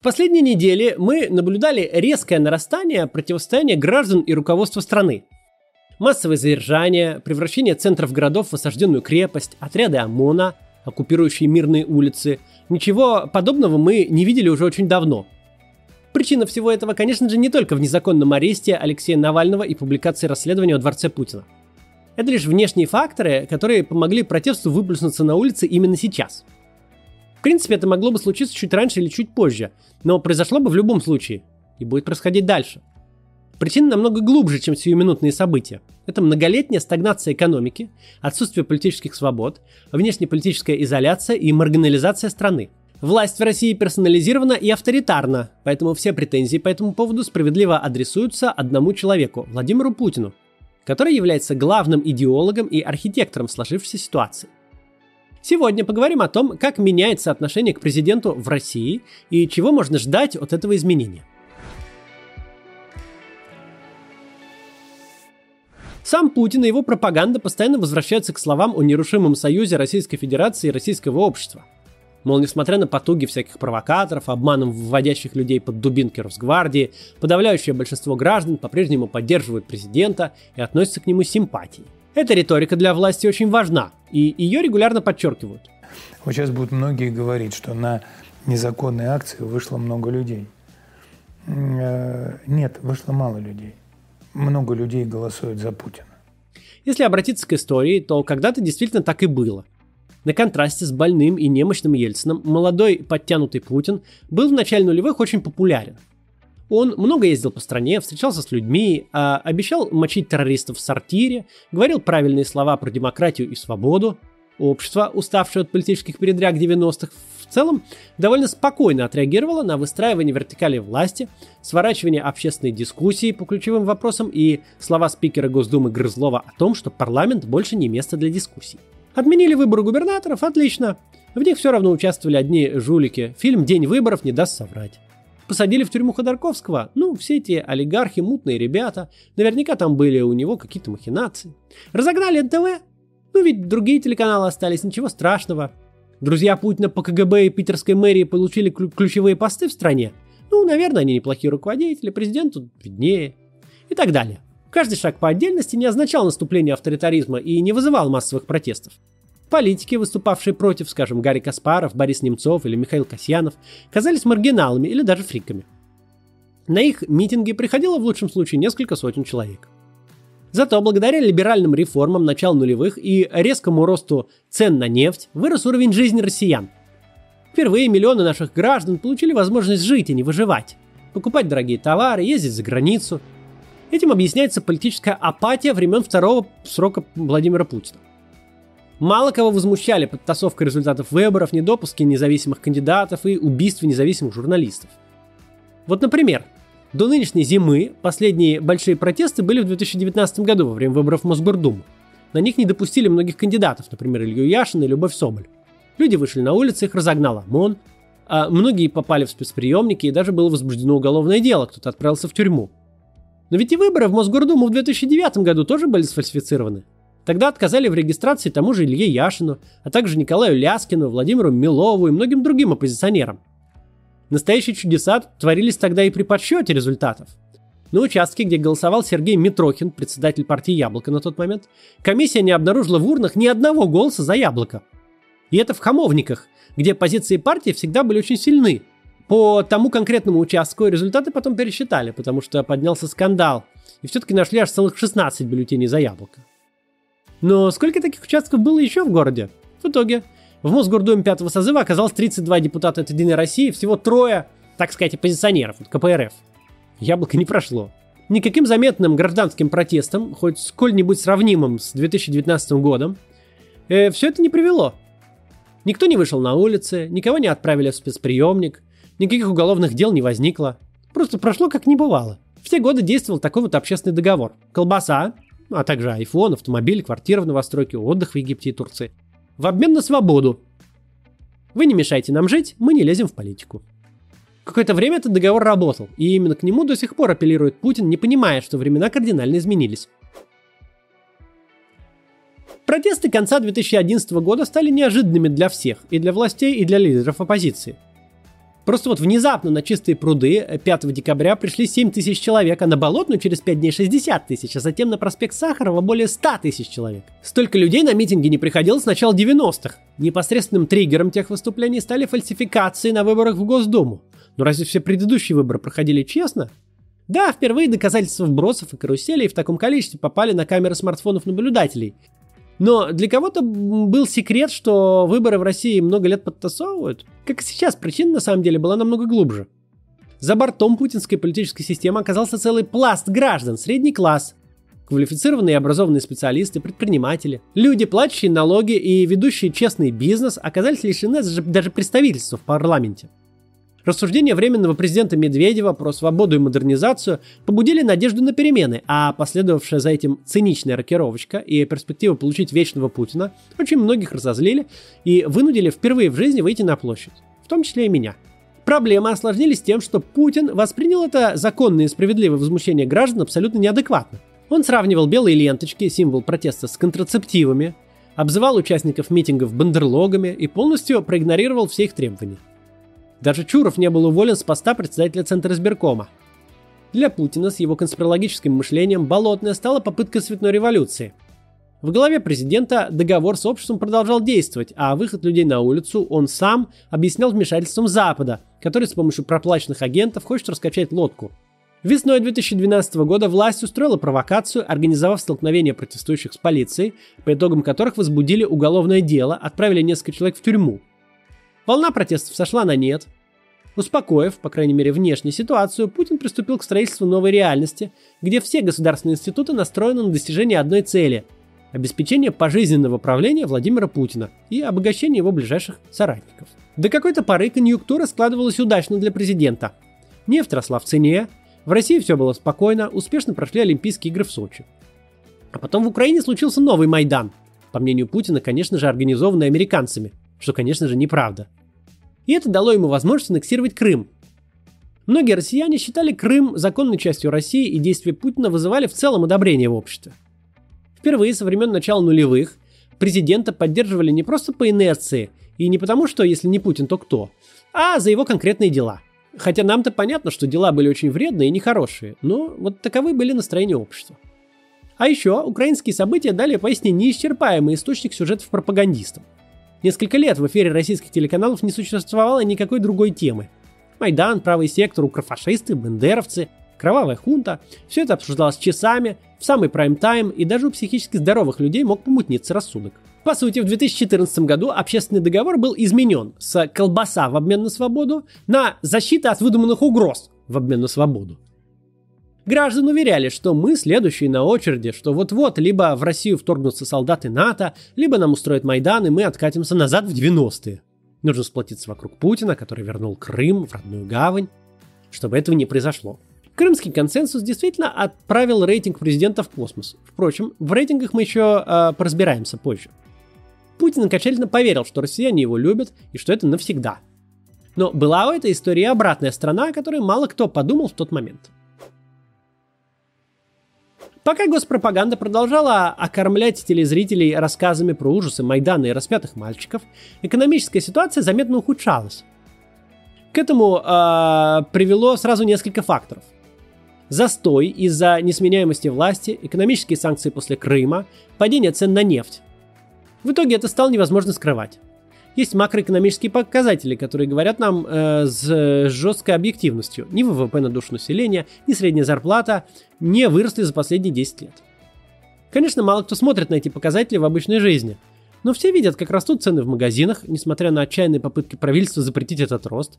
В последние недели мы наблюдали резкое нарастание противостояния граждан и руководства страны. Массовое задержание, превращение центров городов в осажденную крепость, отряды ОМОНа, оккупирующие мирные улицы. Ничего подобного мы не видели уже очень давно. Причина всего этого, конечно же, не только в незаконном аресте Алексея Навального и публикации расследования о дворце Путина. Это лишь внешние факторы, которые помогли протесту выплеснуться на улице именно сейчас – в принципе, это могло бы случиться чуть раньше или чуть позже, но произошло бы в любом случае и будет происходить дальше. Причина намного глубже, чем сиюминутные события. Это многолетняя стагнация экономики, отсутствие политических свобод, внешнеполитическая изоляция и маргинализация страны. Власть в России персонализирована и авторитарна, поэтому все претензии по этому поводу справедливо адресуются одному человеку – Владимиру Путину, который является главным идеологом и архитектором сложившейся ситуации. Сегодня поговорим о том, как меняется отношение к президенту в России и чего можно ждать от этого изменения. Сам Путин и его пропаганда постоянно возвращаются к словам о нерушимом союзе Российской Федерации и российского общества. Мол, несмотря на потуги всяких провокаторов, обманом вводящих людей под дубинки Росгвардии, подавляющее большинство граждан по-прежнему поддерживают президента и относятся к нему с симпатией. Эта риторика для власти очень важна, и ее регулярно подчеркивают. Вот сейчас будут многие говорить, что на незаконные акции вышло много людей. Э, нет, вышло мало людей. Много людей голосуют за Путина. Если обратиться к истории, то когда-то действительно так и было. На контрасте с больным и немощным Ельцином молодой подтянутый Путин был в начале нулевых очень популярен – он много ездил по стране, встречался с людьми, а обещал мочить террористов в сортире, говорил правильные слова про демократию и свободу. Общество, уставшее от политических передряг 90-х, в целом довольно спокойно отреагировало на выстраивание вертикали власти, сворачивание общественной дискуссии по ключевым вопросам и слова спикера Госдумы Грызлова о том, что парламент больше не место для дискуссий. Отменили выборы губернаторов? Отлично. В них все равно участвовали одни жулики. Фильм «День выборов» не даст соврать посадили в тюрьму Ходорковского? Ну, все эти олигархи, мутные ребята. Наверняка там были у него какие-то махинации. Разогнали НТВ? Ну, ведь другие телеканалы остались, ничего страшного. Друзья Путина по КГБ и питерской мэрии получили ключевые посты в стране. Ну, наверное, они неплохие руководители, президенту виднее. И так далее. Каждый шаг по отдельности не означал наступление авторитаризма и не вызывал массовых протестов. Политики, выступавшие против, скажем, Гарри Каспаров, Борис Немцов или Михаил Касьянов, казались маргиналами или даже фриками. На их митинги приходило в лучшем случае несколько сотен человек. Зато благодаря либеральным реформам начала нулевых и резкому росту цен на нефть вырос уровень жизни россиян. Впервые миллионы наших граждан получили возможность жить, а не выживать. Покупать дорогие товары, ездить за границу. Этим объясняется политическая апатия времен второго срока Владимира Путина. Мало кого возмущали подтасовка результатов выборов, недопуски независимых кандидатов и убийства независимых журналистов. Вот, например, до нынешней зимы последние большие протесты были в 2019 году во время выборов в Мосгордуму. На них не допустили многих кандидатов, например, Илью Яшина и Любовь Соболь. Люди вышли на улицы, их разогнал ОМОН, а многие попали в спецприемники и даже было возбуждено уголовное дело, кто-то отправился в тюрьму. Но ведь и выборы в Мосгордуму в 2009 году тоже были сфальсифицированы. Тогда отказали в регистрации тому же Илье Яшину, а также Николаю Ляскину, Владимиру Милову и многим другим оппозиционерам. Настоящие чудеса творились тогда и при подсчете результатов. На участке, где голосовал Сергей Митрохин, председатель партии «Яблоко» на тот момент, комиссия не обнаружила в урнах ни одного голоса за «Яблоко». И это в Хамовниках, где позиции партии всегда были очень сильны. По тому конкретному участку результаты потом пересчитали, потому что поднялся скандал. И все-таки нашли аж целых 16 бюллетеней за «Яблоко». Но сколько таких участков было еще в городе? В итоге, в Мосгордуме пятого созыва оказалось 32 депутата от «Единой России», всего трое, так сказать, оппозиционеров от КПРФ. Яблоко не прошло. Никаким заметным гражданским протестом, хоть сколь-нибудь сравнимым с 2019 годом, э, все это не привело. Никто не вышел на улицы, никого не отправили в спецприемник, никаких уголовных дел не возникло. Просто прошло как не бывало. В те годы действовал такой вот общественный договор. Колбаса, а также iPhone, автомобиль, квартира в новостройке, отдых в Египте и Турции. В обмен на свободу. Вы не мешайте нам жить, мы не лезем в политику. Какое-то время этот договор работал, и именно к нему до сих пор апеллирует Путин, не понимая, что времена кардинально изменились. Протесты конца 2011 года стали неожиданными для всех, и для властей, и для лидеров оппозиции. Просто вот внезапно на чистые пруды 5 декабря пришли 7 тысяч человек, а на Болотную через 5 дней 60 тысяч, а затем на проспект Сахарова более 100 тысяч человек. Столько людей на митинги не приходилось с начала 90-х. Непосредственным триггером тех выступлений стали фальсификации на выборах в Госдуму. Но разве все предыдущие выборы проходили честно? Да, впервые доказательства вбросов и каруселей в таком количестве попали на камеры смартфонов наблюдателей. Но для кого-то был секрет, что выборы в России много лет подтасовывают. Как и сейчас, причина на самом деле была намного глубже. За бортом путинской политической системы оказался целый пласт граждан, средний класс, квалифицированные и образованные специалисты, предприниматели, люди, платящие налоги и ведущие честный бизнес, оказались лишены даже представительства в парламенте. Рассуждения временного президента Медведева про свободу и модернизацию побудили надежду на перемены, а последовавшая за этим циничная рокировочка и перспектива получить вечного Путина очень многих разозлили и вынудили впервые в жизни выйти на площадь, в том числе и меня. Проблемы осложнились тем, что Путин воспринял это законное и справедливое возмущение граждан абсолютно неадекватно. Он сравнивал белые ленточки, символ протеста, с контрацептивами, обзывал участников митингов бандерлогами и полностью проигнорировал все их требования. Даже Чуров не был уволен с поста председателя Центра избиркома. Для Путина с его конспирологическим мышлением болотная стала попыткой цветной революции. В голове президента договор с обществом продолжал действовать, а выход людей на улицу он сам объяснял вмешательством Запада, который с помощью проплаченных агентов хочет раскачать лодку. Весной 2012 года власть устроила провокацию, организовав столкновение протестующих с полицией, по итогам которых возбудили уголовное дело, отправили несколько человек в тюрьму – Волна протестов сошла на нет. Успокоив, по крайней мере, внешнюю ситуацию, Путин приступил к строительству новой реальности, где все государственные институты настроены на достижение одной цели – обеспечение пожизненного правления Владимира Путина и обогащение его ближайших соратников. До какой-то поры конъюнктура складывалась удачно для президента. Нефть росла в цене, в России все было спокойно, успешно прошли Олимпийские игры в Сочи. А потом в Украине случился новый Майдан, по мнению Путина, конечно же, организованный американцами, что, конечно же, неправда – и это дало ему возможность аннексировать Крым. Многие россияне считали Крым законной частью России, и действия Путина вызывали в целом одобрение в обществе. Впервые со времен начала нулевых президента поддерживали не просто по инерции, и не потому, что если не Путин, то кто, а за его конкретные дела. Хотя нам-то понятно, что дела были очень вредные и нехорошие, но вот таковы были настроения общества. А еще украинские события дали поистине неисчерпаемый источник сюжетов пропагандистам – Несколько лет в эфире российских телеканалов не существовало никакой другой темы. Майдан, правый сектор, укрофашисты, бендеровцы, кровавая хунта – все это обсуждалось часами, в самый прайм-тайм, и даже у психически здоровых людей мог помутниться рассудок. По сути, в 2014 году общественный договор был изменен с колбаса в обмен на свободу на защита от выдуманных угроз в обмен на свободу. Граждан уверяли, что мы следующие на очереди, что вот-вот либо в Россию вторгнутся солдаты НАТО, либо нам устроят Майдан, и мы откатимся назад в 90-е. Нужно сплотиться вокруг Путина, который вернул Крым в родную гавань, чтобы этого не произошло. Крымский консенсус действительно отправил рейтинг президента в космос. Впрочем, в рейтингах мы еще э, поразбираемся позже. Путин окончательно поверил, что россияне его любят и что это навсегда. Но была у этой истории обратная сторона, о которой мало кто подумал в тот момент – Пока госпропаганда продолжала окормлять телезрителей рассказами про ужасы Майдана и распятых мальчиков, экономическая ситуация заметно ухудшалась. К этому э, привело сразу несколько факторов. Застой из-за несменяемости власти, экономические санкции после Крыма, падение цен на нефть. В итоге это стало невозможно скрывать есть макроэкономические показатели, которые говорят нам э, с жесткой объективностью. Ни ВВП на душу населения, ни средняя зарплата не выросли за последние 10 лет. Конечно, мало кто смотрит на эти показатели в обычной жизни. Но все видят, как растут цены в магазинах, несмотря на отчаянные попытки правительства запретить этот рост.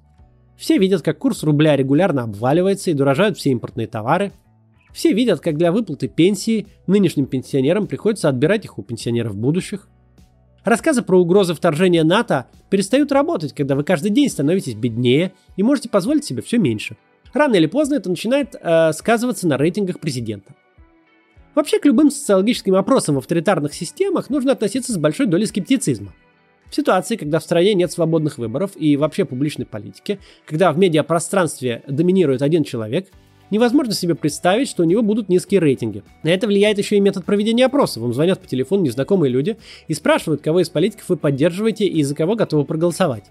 Все видят, как курс рубля регулярно обваливается и дорожают все импортные товары. Все видят, как для выплаты пенсии нынешним пенсионерам приходится отбирать их у пенсионеров будущих – Рассказы про угрозы вторжения НАТО перестают работать, когда вы каждый день становитесь беднее и можете позволить себе все меньше. Рано или поздно это начинает э, сказываться на рейтингах президента. Вообще к любым социологическим опросам в авторитарных системах нужно относиться с большой долей скептицизма. В ситуации, когда в стране нет свободных выборов и вообще публичной политики, когда в медиапространстве доминирует один человек, невозможно себе представить, что у него будут низкие рейтинги. На это влияет еще и метод проведения опросов. Вам звонят по телефону незнакомые люди и спрашивают, кого из политиков вы поддерживаете и за кого готовы проголосовать.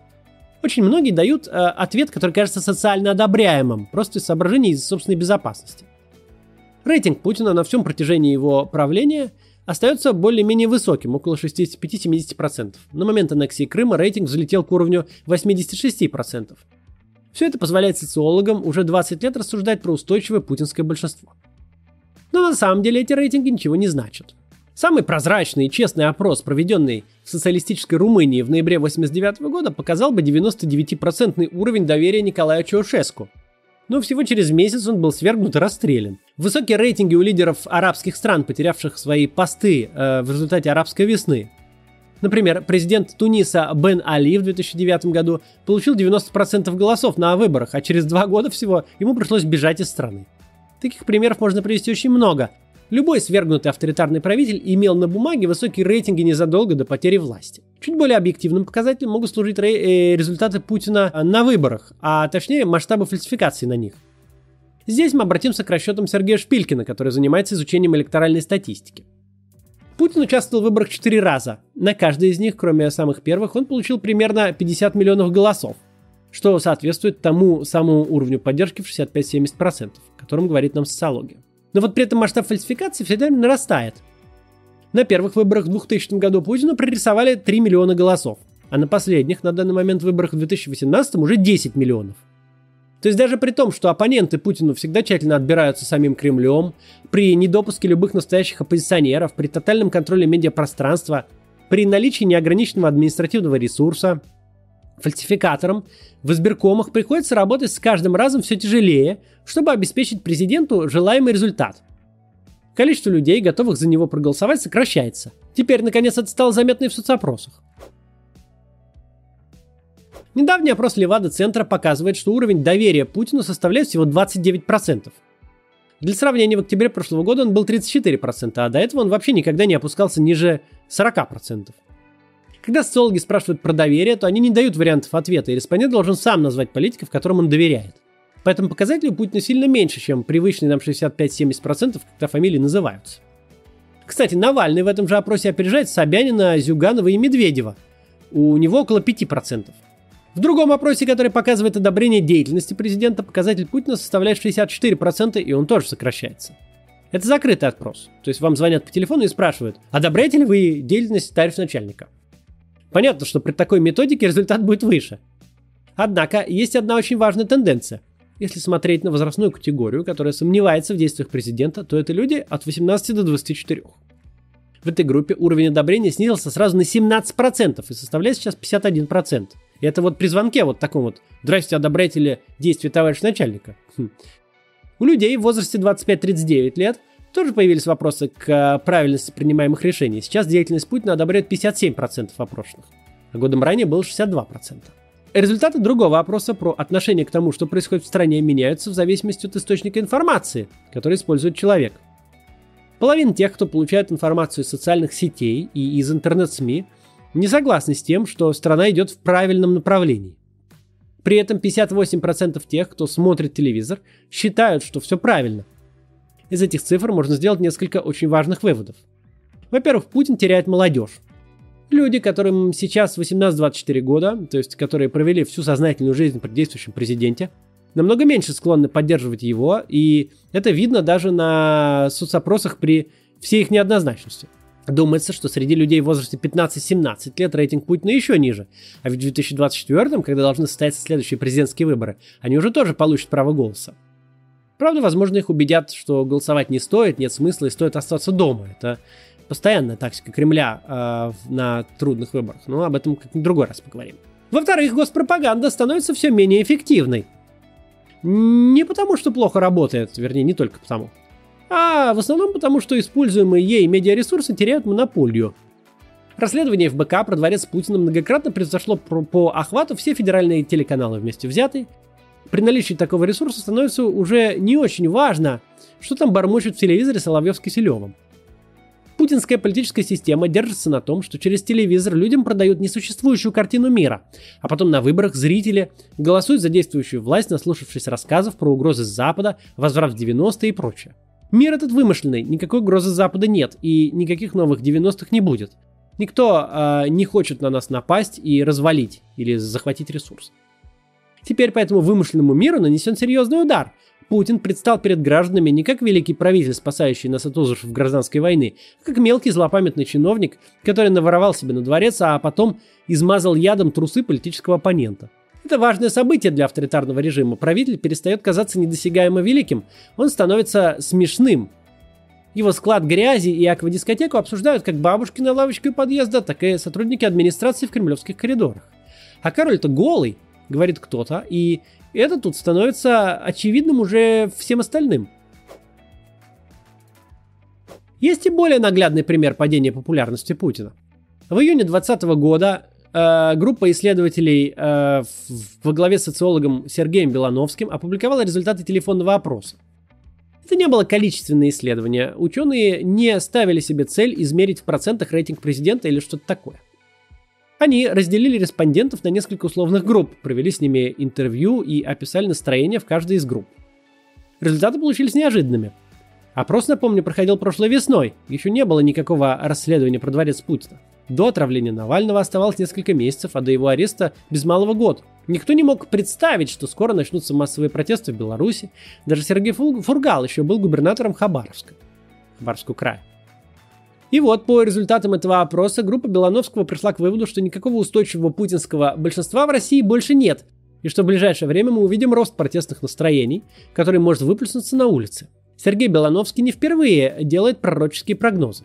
Очень многие дают э, ответ, который кажется социально одобряемым, просто из соображений из собственной безопасности. Рейтинг Путина на всем протяжении его правления остается более-менее высоким, около 65-70%. На момент аннексии Крыма рейтинг взлетел к уровню 86%. Все это позволяет социологам уже 20 лет рассуждать про устойчивое путинское большинство. Но на самом деле эти рейтинги ничего не значат. Самый прозрачный и честный опрос, проведенный в социалистической Румынии в ноябре 1989 года, показал бы 99% уровень доверия Николаю Чаушеску. Но всего через месяц он был свергнут и расстрелян. Высокие рейтинги у лидеров арабских стран, потерявших свои посты э, в результате арабской весны. Например, президент Туниса Бен Али в 2009 году получил 90% голосов на выборах, а через два года всего ему пришлось бежать из страны. Таких примеров можно привести очень много. Любой свергнутый авторитарный правитель имел на бумаге высокие рейтинги незадолго до потери власти. Чуть более объективным показателем могут служить э, результаты Путина на выборах, а точнее масштабы фальсификации на них. Здесь мы обратимся к расчетам Сергея Шпилькина, который занимается изучением электоральной статистики. Путин участвовал в выборах четыре раза. На каждой из них, кроме самых первых, он получил примерно 50 миллионов голосов, что соответствует тому самому уровню поддержки в 65-70%, о котором говорит нам социология. Но вот при этом масштаб фальсификации всегда нарастает. На первых выборах в 2000 году Путину прорисовали 3 миллиона голосов, а на последних, на данный момент выборах в 2018 уже 10 миллионов. То есть даже при том, что оппоненты Путину всегда тщательно отбираются самим Кремлем, при недопуске любых настоящих оппозиционеров, при тотальном контроле медиапространства, при наличии неограниченного административного ресурса, фальсификаторам в избиркомах приходится работать с каждым разом все тяжелее, чтобы обеспечить президенту желаемый результат. Количество людей, готовых за него проголосовать, сокращается. Теперь, наконец, это стало заметно и в соцопросах. Недавний опрос Левада-центра показывает, что уровень доверия Путину составляет всего 29%. Для сравнения, в октябре прошлого года он был 34%, а до этого он вообще никогда не опускался ниже 40%. Когда социологи спрашивают про доверие, то они не дают вариантов ответа, и респондент должен сам назвать политиков, которым он доверяет. Поэтому показатели у Путина сильно меньше, чем привычные нам 65-70%, когда фамилии называются. Кстати, Навальный в этом же опросе опережает Собянина, Зюганова и Медведева. У него около 5%. В другом опросе, который показывает одобрение деятельности президента, показатель Путина составляет 64%, и он тоже сокращается. Это закрытый опрос. То есть вам звонят по телефону и спрашивают, одобряете ли вы деятельность тариф начальника? Понятно, что при такой методике результат будет выше. Однако есть одна очень важная тенденция. Если смотреть на возрастную категорию, которая сомневается в действиях президента, то это люди от 18 до 24. В этой группе уровень одобрения снизился сразу на 17% и составляет сейчас 51%. Это вот при звонке вот таком вот «Здрасте, одобряете ли действия товарища начальника?» хм. У людей в возрасте 25-39 лет тоже появились вопросы к правильности принимаемых решений. Сейчас деятельность Путина одобряет 57% опрошенных, а годом ранее было 62%. Результаты другого опроса про отношение к тому, что происходит в стране, меняются в зависимости от источника информации, который использует человек. Половина тех, кто получает информацию из социальных сетей и из интернет-СМИ, не согласны с тем, что страна идет в правильном направлении. При этом 58% тех, кто смотрит телевизор, считают, что все правильно. Из этих цифр можно сделать несколько очень важных выводов. Во-первых, Путин теряет молодежь. Люди, которым сейчас 18-24 года, то есть которые провели всю сознательную жизнь при действующем президенте, намного меньше склонны поддерживать его, и это видно даже на соцопросах при всей их неоднозначности. Думается, что среди людей в возрасте 15-17 лет рейтинг Путина еще ниже. А ведь в 2024, когда должны состояться следующие президентские выборы, они уже тоже получат право голоса. Правда, возможно, их убедят, что голосовать не стоит, нет смысла и стоит остаться дома. Это постоянная тактика Кремля э, на трудных выборах, но об этом как-нибудь другой раз поговорим. Во-вторых, госпропаганда становится все менее эффективной. Не потому, что плохо работает, вернее, не только потому, а в основном потому, что используемые ей медиаресурсы теряют монополию. Расследование ФБК про дворец Путина многократно произошло по, охвату все федеральные телеканалы вместе взятые. При наличии такого ресурса становится уже не очень важно, что там бормочет в телевизоре Соловьев с Киселевым. Путинская политическая система держится на том, что через телевизор людям продают несуществующую картину мира, а потом на выборах зрители голосуют за действующую власть, наслушавшись рассказов про угрозы с Запада, возврат в 90-е и прочее. Мир этот вымышленный, никакой угрозы с Запада нет, и никаких новых 90-х не будет. Никто э, не хочет на нас напасть и развалить или захватить ресурс. Теперь по этому вымышленному миру нанесен серьезный удар. Путин предстал перед гражданами не как великий правитель, спасающий нас от ужасов гражданской войны, а как мелкий злопамятный чиновник, который наворовал себе на дворец, а потом измазал ядом трусы политического оппонента. Это важное событие для авторитарного режима. Правитель перестает казаться недосягаемо великим, он становится смешным, его склад грязи и аквадискотеку обсуждают как бабушки на лавочке у подъезда, так и сотрудники администрации в кремлевских коридорах. А король-то голый, говорит кто-то, и это тут становится очевидным уже всем остальным. Есть и более наглядный пример падения популярности Путина. В июне 2020 года группа исследователей э, во главе с социологом Сергеем Белановским опубликовала результаты телефонного опроса. Это не было количественное исследование. Ученые не ставили себе цель измерить в процентах рейтинг президента или что-то такое. Они разделили респондентов на несколько условных групп, провели с ними интервью и описали настроение в каждой из групп. Результаты получились неожиданными. Опрос, напомню, проходил прошлой весной. Еще не было никакого расследования про дворец Путина. До отравления Навального оставалось несколько месяцев, а до его ареста без малого год. Никто не мог представить, что скоро начнутся массовые протесты в Беларуси. Даже Сергей Фургал еще был губернатором Хабаровска, Хабаровского края. И вот по результатам этого опроса группа Белановского пришла к выводу, что никакого устойчивого путинского большинства в России больше нет, и что в ближайшее время мы увидим рост протестных настроений, который может выплеснуться на улице. Сергей Белановский не впервые делает пророческие прогнозы.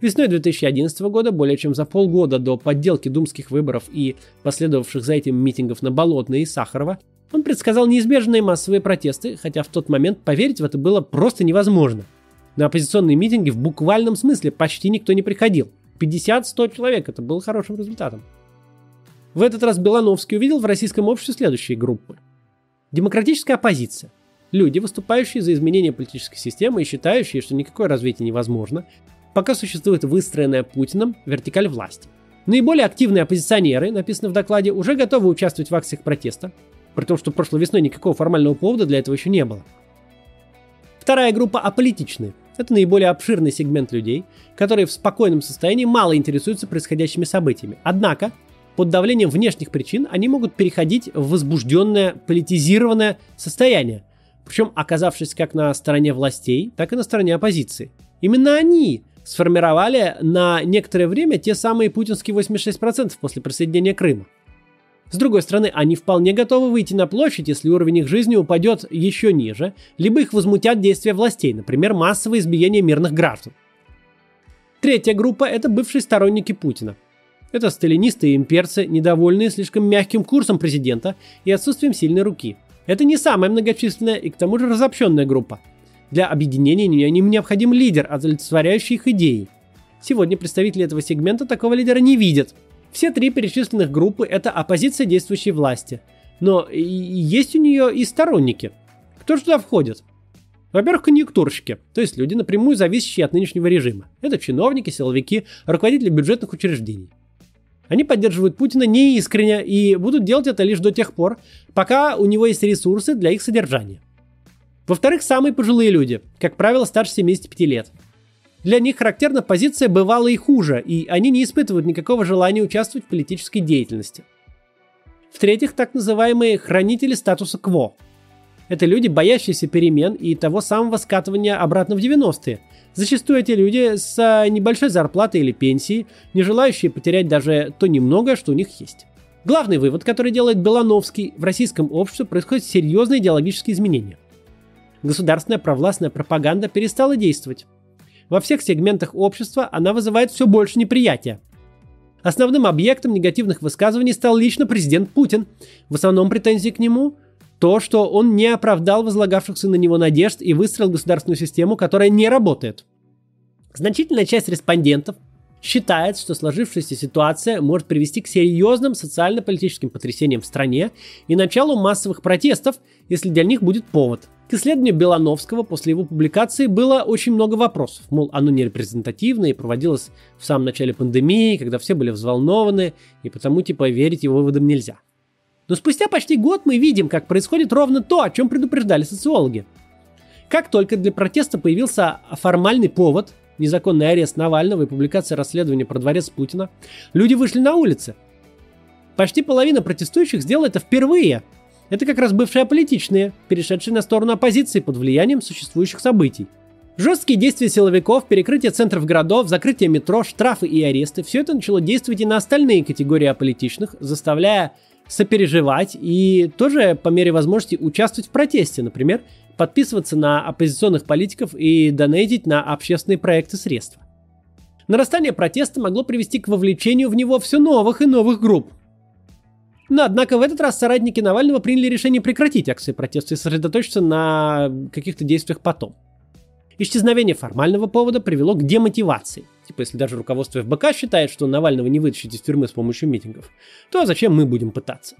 Весной 2011 года, более чем за полгода до подделки думских выборов и последовавших за этим митингов на Болотной и Сахарова, он предсказал неизбежные массовые протесты, хотя в тот момент поверить в это было просто невозможно. На оппозиционные митинги в буквальном смысле почти никто не приходил. 50-100 человек, это было хорошим результатом. В этот раз Белановский увидел в российском обществе следующие группы. Демократическая оппозиция. Люди, выступающие за изменение политической системы и считающие, что никакое развитие невозможно, пока существует выстроенная Путиным вертикаль власти. Наиболее активные оппозиционеры, написано в докладе, уже готовы участвовать в акциях протеста, при том, что прошлой весной никакого формального повода для этого еще не было. Вторая группа аполитичные. Это наиболее обширный сегмент людей, которые в спокойном состоянии мало интересуются происходящими событиями. Однако, под давлением внешних причин они могут переходить в возбужденное, политизированное состояние, причем оказавшись как на стороне властей, так и на стороне оппозиции. Именно они сформировали на некоторое время те самые путинские 86% после присоединения Крыма. С другой стороны, они вполне готовы выйти на площадь, если уровень их жизни упадет еще ниже, либо их возмутят действия властей, например, массовое избиение мирных граждан. Третья группа – это бывшие сторонники Путина. Это сталинисты и имперцы, недовольные слишком мягким курсом президента и отсутствием сильной руки. Это не самая многочисленная и к тому же разобщенная группа. Для объединения им необходим лидер, олицетворяющий их идеи. Сегодня представители этого сегмента такого лидера не видят. Все три перечисленных группы – это оппозиция действующей власти. Но есть у нее и сторонники. Кто же туда входит? Во-первых, конъюнктурщики, то есть люди, напрямую зависящие от нынешнего режима. Это чиновники, силовики, руководители бюджетных учреждений. Они поддерживают Путина неискренне и будут делать это лишь до тех пор, пока у него есть ресурсы для их содержания. Во-вторых, самые пожилые люди, как правило, старше 75 лет. Для них характерна позиция бывала и хуже, и они не испытывают никакого желания участвовать в политической деятельности. В-третьих, так называемые хранители статуса КВО. Это люди, боящиеся перемен и того самого скатывания обратно в 90-е. Зачастую эти люди с небольшой зарплатой или пенсией, не желающие потерять даже то немногое, что у них есть. Главный вывод, который делает Белановский, в российском обществе происходят серьезные идеологические изменения – государственная провластная пропаганда перестала действовать. Во всех сегментах общества она вызывает все больше неприятия. Основным объектом негативных высказываний стал лично президент Путин. В основном претензии к нему то, что он не оправдал возлагавшихся на него надежд и выстроил государственную систему, которая не работает. Значительная часть респондентов считает, что сложившаяся ситуация может привести к серьезным социально-политическим потрясениям в стране и началу массовых протестов, если для них будет повод – к исследованию Белановского после его публикации было очень много вопросов. Мол, оно не репрезентативное и проводилось в самом начале пандемии, когда все были взволнованы, и потому типа верить его выводам нельзя. Но спустя почти год мы видим, как происходит ровно то, о чем предупреждали социологи. Как только для протеста появился формальный повод, незаконный арест Навального и публикация расследования про дворец Путина, люди вышли на улицы. Почти половина протестующих сделала это впервые. Это как раз бывшие аполитичные, перешедшие на сторону оппозиции под влиянием существующих событий. Жесткие действия силовиков, перекрытие центров городов, закрытие метро, штрафы и аресты – все это начало действовать и на остальные категории аполитичных, заставляя сопереживать и тоже по мере возможности участвовать в протесте, например, подписываться на оппозиционных политиков и донейтить на общественные проекты средства. Нарастание протеста могло привести к вовлечению в него все новых и новых групп. Но, однако, в этот раз соратники Навального приняли решение прекратить акции протеста и сосредоточиться на каких-то действиях потом. Исчезновение формального повода привело к демотивации. Типа, если даже руководство ФБК считает, что Навального не вытащить из тюрьмы с помощью митингов, то зачем мы будем пытаться?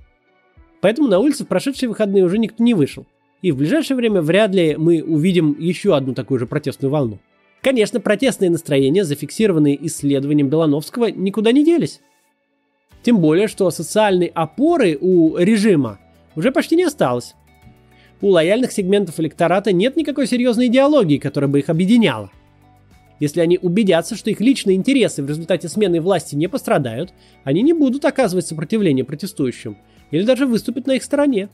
Поэтому на улице в прошедшие выходные уже никто не вышел. И в ближайшее время вряд ли мы увидим еще одну такую же протестную волну. Конечно, протестные настроения, зафиксированные исследованием Белановского, никуда не делись. Тем более, что социальной опоры у режима уже почти не осталось. У лояльных сегментов электората нет никакой серьезной идеологии, которая бы их объединяла. Если они убедятся, что их личные интересы в результате смены власти не пострадают, они не будут оказывать сопротивление протестующим или даже выступить на их стороне.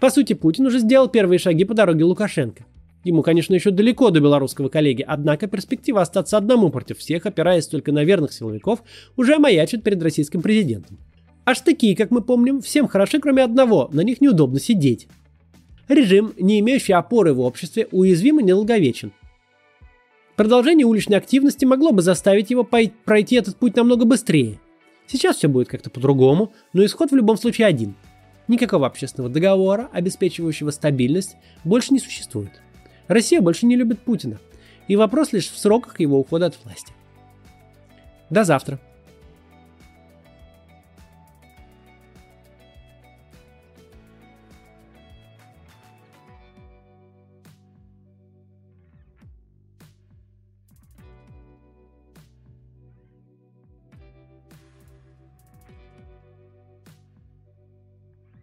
По сути, Путин уже сделал первые шаги по дороге Лукашенко. Ему, конечно, еще далеко до белорусского коллеги, однако перспектива остаться одному против всех, опираясь только на верных силовиков, уже маячит перед российским президентом. Аж такие, как мы помним, всем хороши, кроме одного, на них неудобно сидеть. Режим, не имеющий опоры в обществе, уязвим и недолговечен. Продолжение уличной активности могло бы заставить его пройти этот путь намного быстрее. Сейчас все будет как-то по-другому, но исход в любом случае один – Никакого общественного договора, обеспечивающего стабильность, больше не существует. Россия больше не любит Путина. И вопрос лишь в сроках его ухода от власти. До завтра.